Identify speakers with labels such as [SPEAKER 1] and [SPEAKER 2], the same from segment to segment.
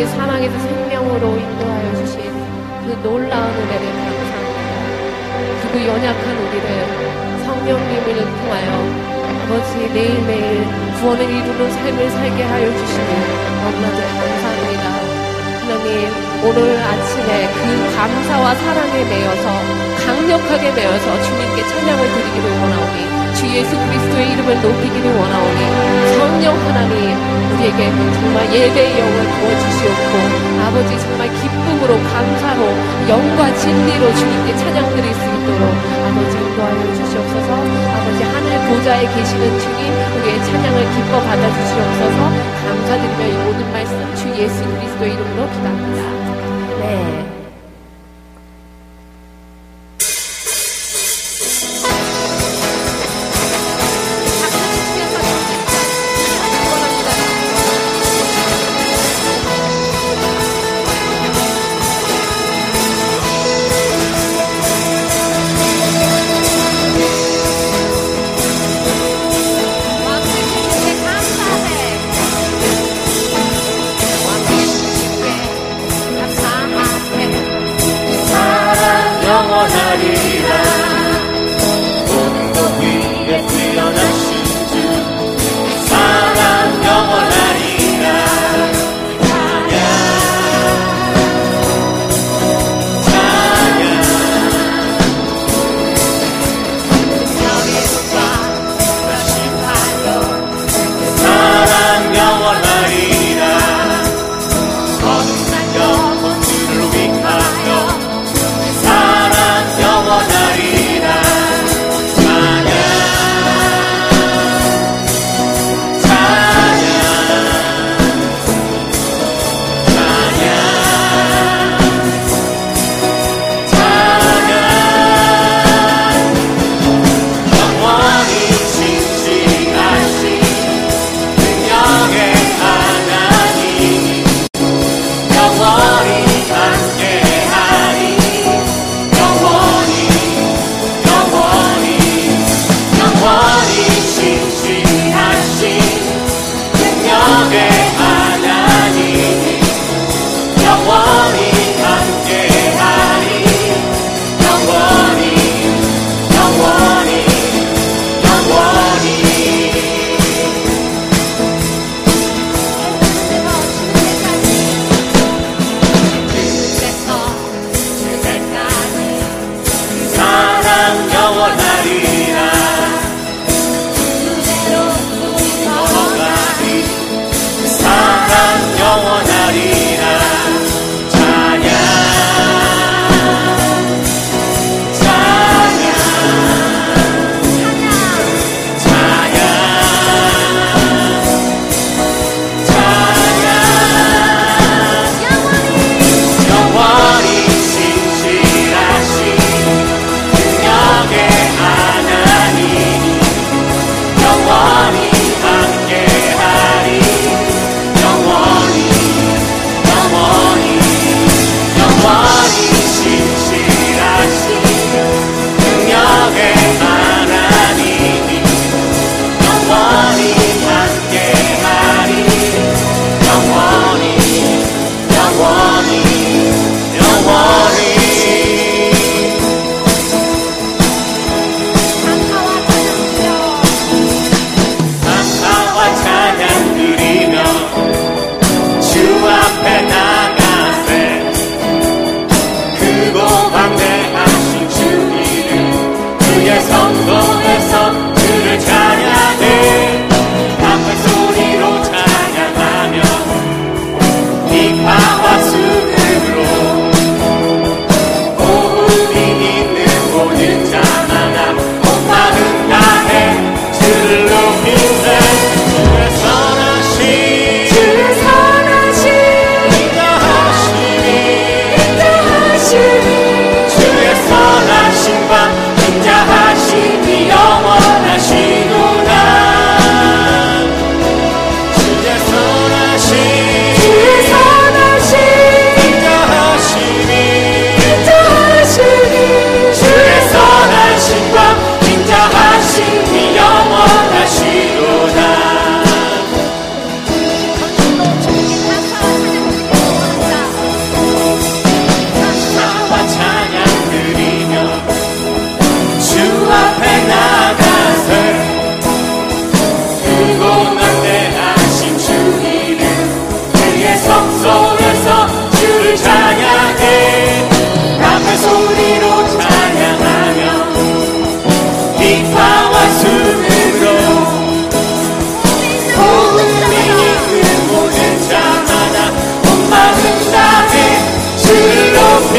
[SPEAKER 1] 우리 사랑에서 생명으로 인도하여 주신 그 놀라운 은혜를 감사합니다. 그리고 연약한 우리를 성령님을 통하여 아버지 매일매일 구원을 이루는 삶을 살게 하여 주시니 너무나도 감사합니다. 하나님 오늘 아침에 그 감사와 사랑에 매여서 강력하게 매여서 주님께 찬양을 드리기를 원하오니 주 예수 그리스도의 이름을 높이기를 원하오니 성령 하나님 우리에게 정말 예배의 영을 부어주시옵고 아버지 정말 기쁨으로 감사로 영과 진리로 주님께 찬양 드릴 수 있도록 아버지 인도하여 주시옵소서. 아버지 하늘 보좌에 계시는 주님 우리의 찬양을 기뻐 받아주시옵소서.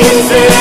[SPEAKER 2] Jesus.